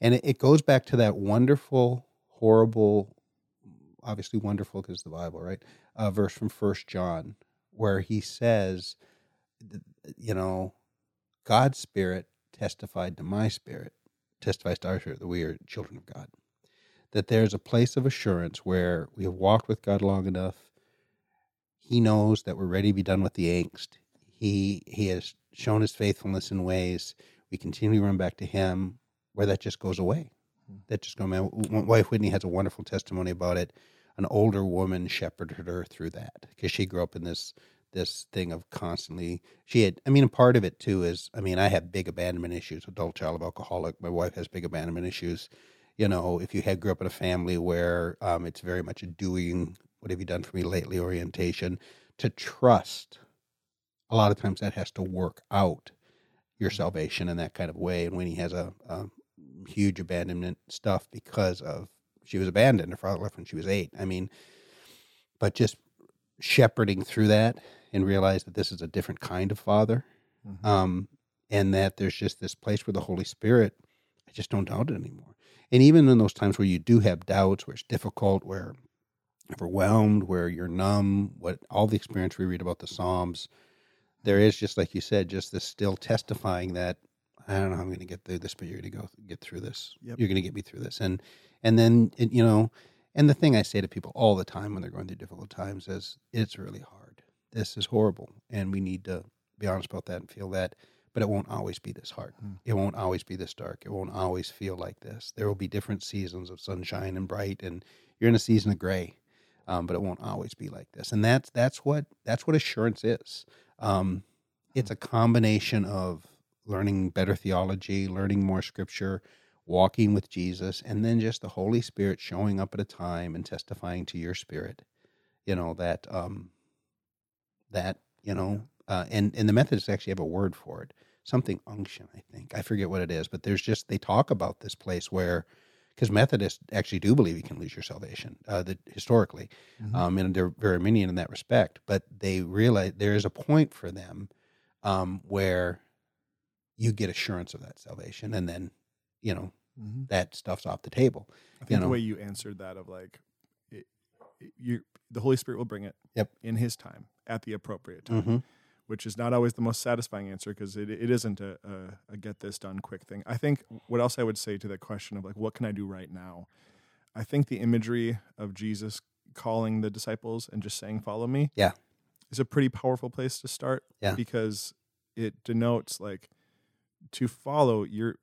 And it, it goes back to that wonderful, horrible, obviously wonderful because the Bible, right? A verse from First John, where he says, you know, God's Spirit testified to my spirit, testifies to our spirit that we are children of God. That there's a place of assurance where we have walked with God long enough. He knows that we're ready to be done with the angst. He he has shown his faithfulness in ways we continually run back to him where that just goes away. Hmm. That just goes. My wife Whitney has a wonderful testimony about it. An older woman shepherded her through that because she grew up in this this thing of constantly. She had. I mean, a part of it too is. I mean, I have big abandonment issues. Adult child of alcoholic. My wife has big abandonment issues. You know, if you had grew up in a family where um, it's very much a doing. What have you done for me lately? Orientation to trust. A lot of times that has to work out your salvation in that kind of way. And when he has a, a huge abandonment stuff because of she was abandoned, her father left when she was eight. I mean, but just shepherding through that and realize that this is a different kind of father, Mhm. um, and that there's just this place where the Holy Spirit, I just don't doubt it anymore. And even in those times where you do have doubts, where it's difficult, where overwhelmed, where you're numb, what all the experience we read about the Psalms, there is just like you said, just this still testifying that I don't know how I'm going to get through this, but you're going to go get through this. Yep. You're going to get me through this, and and then it, you know, and the thing I say to people all the time when they're going through difficult times is, it's really hard. This is horrible, and we need to be honest about that and feel that. But it won't always be this hard. Hmm. It won't always be this dark. It won't always feel like this. There will be different seasons of sunshine and bright, and you're in a season of gray. Um, but it won't always be like this, and that's that's what that's what assurance is. Um, it's a combination of learning better theology, learning more scripture, walking with Jesus, and then just the Holy Spirit showing up at a time and testifying to your spirit. You know that um, that you know, uh, and and the Methodists actually have a word for it, something unction. I think I forget what it is, but there's just they talk about this place where. Because Methodists actually do believe you can lose your salvation, uh, that historically, Mhm. um, and they're very Arminian in that respect. But they realize there is a point for them um, where you get assurance of that salvation, and then you know Mhm. that stuff's off the table. I think you the way you answered that of like, it, it- you, the Holy Spirit will bring it. Yep. In His time, at the appropriate time, Mm-hmm. which is not always the most satisfying answer because it, it isn't a, a, a get this done quick thing. I think what else I would say to that question of like, what can I do right now? I think the imagery of Jesus calling the disciples and just saying, "Follow me," Yeah. is a pretty powerful place to start. Yeah. because it denotes like to follow your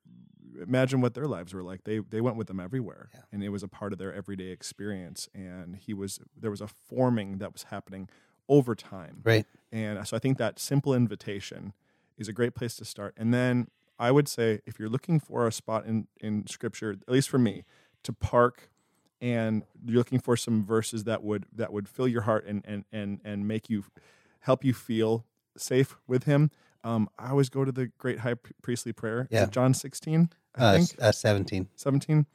imagine what their lives were like they they went with them everywhere Yeah. and it was a part of their everyday experience and he was there was a forming that was happening over time Right. and so i think that simple invitation is a great place to start and then i would say if you're looking for a spot in in scripture at least for me to park and you're looking for some verses that would that would fill your heart and and and and make you help you feel safe with him um, I always go to the great high priestly prayer. Yeah. John 16, I Uh, think. uh, Seventeen. 17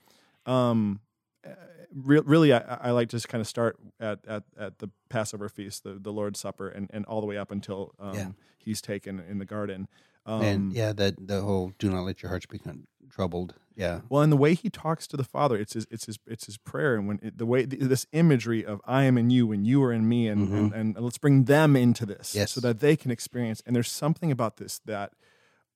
um uh, re- really I, I like to just kind of start at, at, at the passover feast the, the lord's supper and, and all the way up until um, Yeah. he's taken in the garden um, and yeah, that the whole "do not let your hearts become troubled." Yeah. Well, and the way he talks to the Father, it's his, it's his, it's his prayer, and when it, the way this imagery of I am in you and you are in me, and, and and let's bring them into this, Mm-hmm. Yes. so that they can experience. And there's something about this that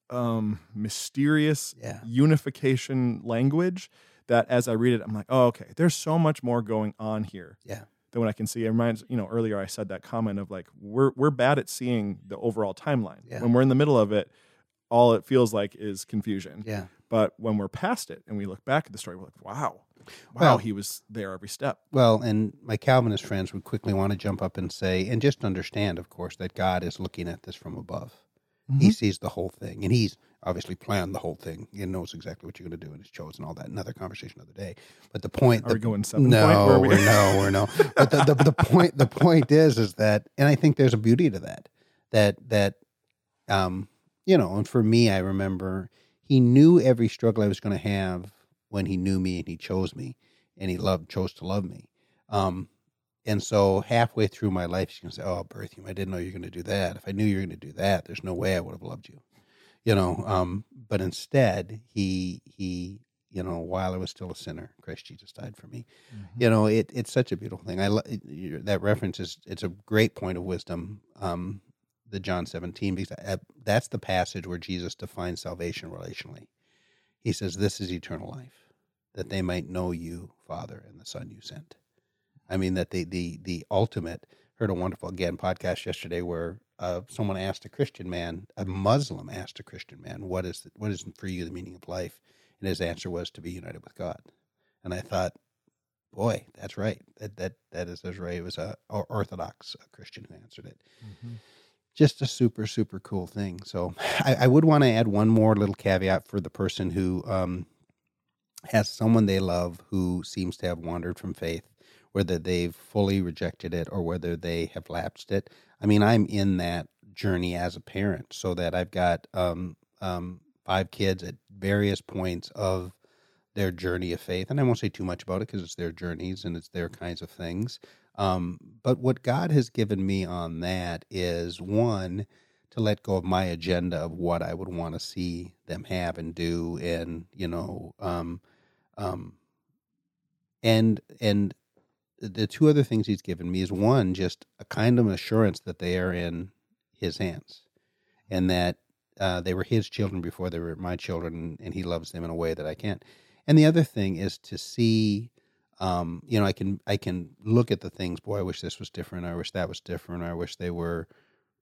um, mysterious Yeah. unification language that, as I read it, I'm like, oh, okay, there's so much more going on here Yeah. than what I can see. It reminds, you know, earlier I said that comment of like we're we're bad at seeing the overall timeline. Yeah. When we're in the middle of it, all it feels like is confusion. Yeah. But when we're past it and we look back at the story, we're like, wow, wow, Well- he was there every step. Well, and my Calvinist friends would quickly want to jump up and say, and just understand, of course, that God is looking at this from above. Mm-hmm. He sees the whole thing, and He's obviously planned the whole thing. and knows exactly what you're going to do, and He's chosen all that. Another conversation another day. But the point, Are the, we going seven no, point? Where we- we're no, we're no. But the, the, the point, the point is, is that, and I think there's a beauty to that. That that, um, you know, and for me, I remember He knew every struggle I was going to have when He knew me and He chose me, and He loved chose to love me. Um, and so halfway through my life, she's gonna say, "Oh, Berthium, I didn't know you were gonna do that. If I knew you were gonna do that, there's no way I would have loved you." You know. Um, but instead, he he, you know, while I was still a sinner, Christ Jesus died for me. Mm-hmm. You know, it it's such a beautiful thing. I lo- that reference is it's a great point of wisdom. Um, the John 17 because uh, that's the passage where Jesus defines salvation relationally. He says, "This is eternal life, that they might know you, Father, and the Son you sent." I mean that the the the ultimate. Heard a wonderful again podcast yesterday where uh, someone asked a Christian man, a Muslim asked a Christian man, "What is the, what is for you the meaning of life?" And his answer was to be united with God. And I thought, boy, that's right. That that that is as right. It was a or- Orthodox Christian who answered it Mhm. Just a super super cool thing. So i, I would want to add one more little caveat for the person who um, has someone they love who seems to have wandered from faith whether they've fully rejected it or whether they have lapsed it. I mean i'm in that journey as a parent so that i've got um, um, five kids at various points of their journey of faith. And i won't say too much about it because it's their journeys and it's their kinds of things um, but what God has given me on that is one, to let go of my agenda of what I would want to see them have and do, and you know, um, um, and and the two other things He's given me is one, just a kind of assurance that they are in His hands, and that uh, they were His children before they were my children, and He loves them in a way that I can't. And the other thing is to see um, you know, I can I can look at the things. Boy, I wish this was different. I wish that was different. I wish they were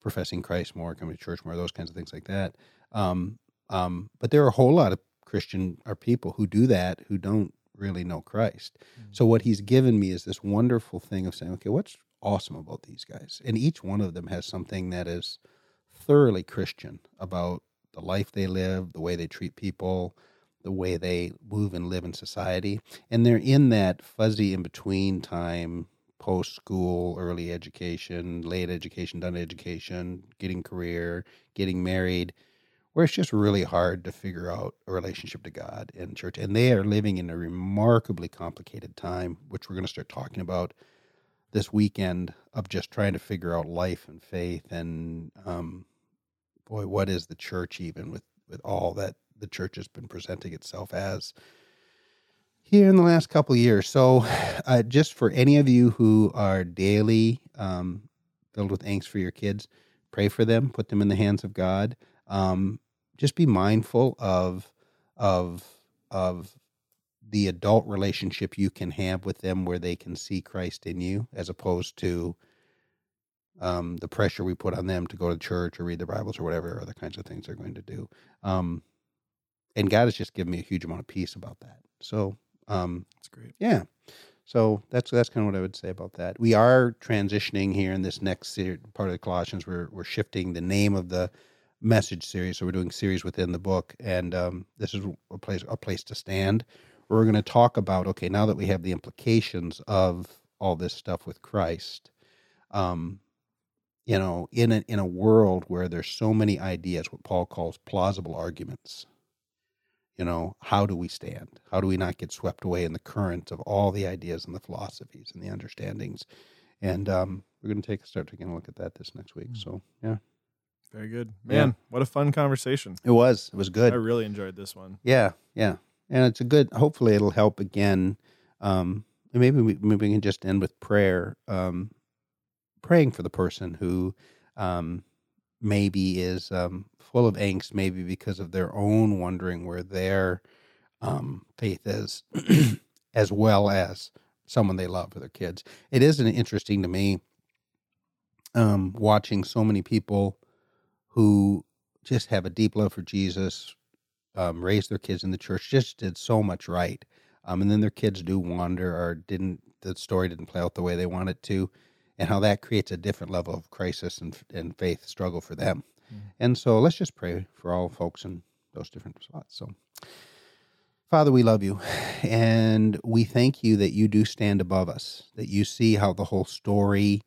professing Christ more, coming to church more. Those kinds of things like that. Um, um, but there are a whole lot of Christian or people who do that who don't really know Christ. So what He's given me is this wonderful thing of saying, okay, what's awesome about these guys? And each one of them has something that is thoroughly Christian about the life they live, the way they treat people, the way they move and live in society. And they're in that fuzzy in between time, post school, early education, late education, done education, getting career, getting married, where it's just really hard to figure out a relationship to God and church. And they are living in a remarkably complicated time, which we're going to start talking about this weekend of just trying to figure out life and faith and um, boy, what is the church even with with all that the church has been presenting itself as here in the last couple of years. So, uh, just for any of you who are daily um, filled with angst for your kids, pray for them, put them in the hands of God. Um, just be mindful of of of the adult relationship you can have with them, where they can see Christ in you, as opposed to um, the pressure we put on them to go to church or read the Bibles or whatever other kinds of things they're going to do. Um, and God has just given me a huge amount of peace about that. So, um, That's great. yeah. So that's that's kind of what I would say about that. We are transitioning here in this next ser- part of the Colossians. We're we're shifting the name of the message series, so we're doing series within the book, and um, this is a place a place to stand. We're going to talk about okay, now that we have the implications of all this stuff with Christ, um, you know, in a in a world where there's so many ideas, what Paul calls plausible arguments. You know, how do we stand? How do we not get swept away in the current of all the ideas and the philosophies and the understandings? And um, we're going to take start taking a look at that this next week. So yeah, Very good. Yeah. Man, what a fun conversation. it was it was good. I really enjoyed this one. Yeah, yeah. and it's a good. Hopefully, it'll help again. Um, maybe we maybe we can just end with prayer. Um, praying for the person who um, maybe is um, full of angst, maybe because of their own wondering where their um, faith is, as well as someone they love or their kids. It is interesting to me um, watching so many people who just have a deep love for Jesus, um, raised their kids in the church, just did so much right. Um, and then their kids do wander or didn't, the story didn't play out the way they wanted to, and how that creates a different level of crisis and, and faith struggle for them. Mm-hmm. And so let's just pray for all folks in those different spots. So, Father, we love you and we thank you that you do stand above us, that you see how the whole story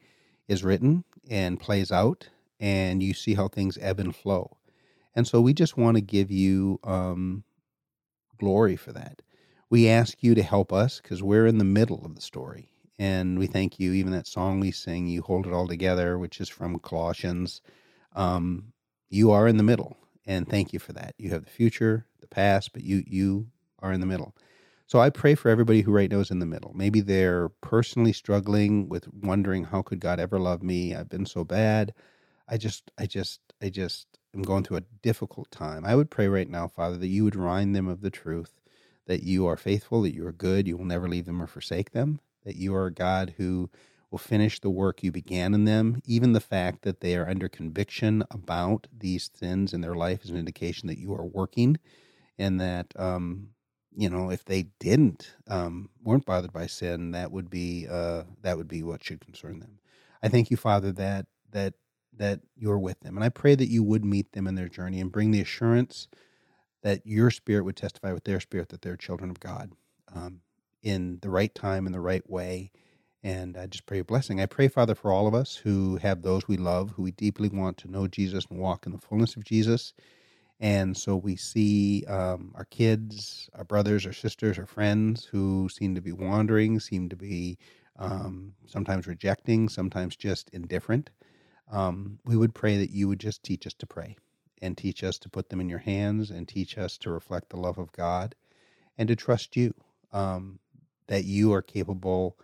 is written and plays out, and you see how things ebb and flow. And so we just want to give you um, glory for that. We ask you to help us because we're in the middle of the story. And we thank you, even that song we sing, You Hold It All Together, which is from Colossians. Um, you are in the middle. And thank you for that. You have the future, the past, but you you are in the middle. So I pray for everybody who right now is in the middle. Maybe they're personally struggling with wondering how could God ever love me? I've been so bad. I just I just I just am going through a difficult time. I would pray right now, Father, that you would remind them of the truth that you are faithful, that you are good, you will never leave them or forsake them, that you are a God who will finish the work you began in them. Even the fact that they are under conviction about these sins in their life is an indication that you are working and that um, you know if they didn't um, weren't bothered by sin that would be uh, that would be what should concern them i thank you father that that that you're with them and i pray that you would meet them in their journey and bring the assurance that your spirit would testify with their spirit that they're children of god um, in the right time in the right way and i just pray a blessing. I pray father for all of us who have those we love who we deeply want to know jesus and walk in the fullness of jesus. And so we see um, our kids, our brothers, our sisters, our friends who seem to be wandering, seem to be um, sometimes rejecting, sometimes just indifferent. Um, we would pray that you would just teach us to pray and teach us to put them in your hands and teach us to reflect the love of God and to trust you. Um, that you are capable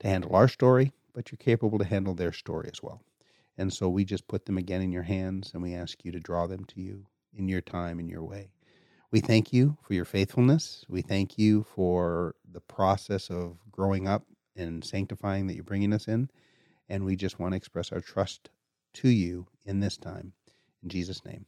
to handle our story, but you're capable to handle their story as well. And so we just put them again in your hands and we ask you to draw them to you in your time, in your way. We thank you for your faithfulness. We thank you for the process of growing up and sanctifying that you're bringing us in. And we just want to express our trust to you in this time. In Jesus' name.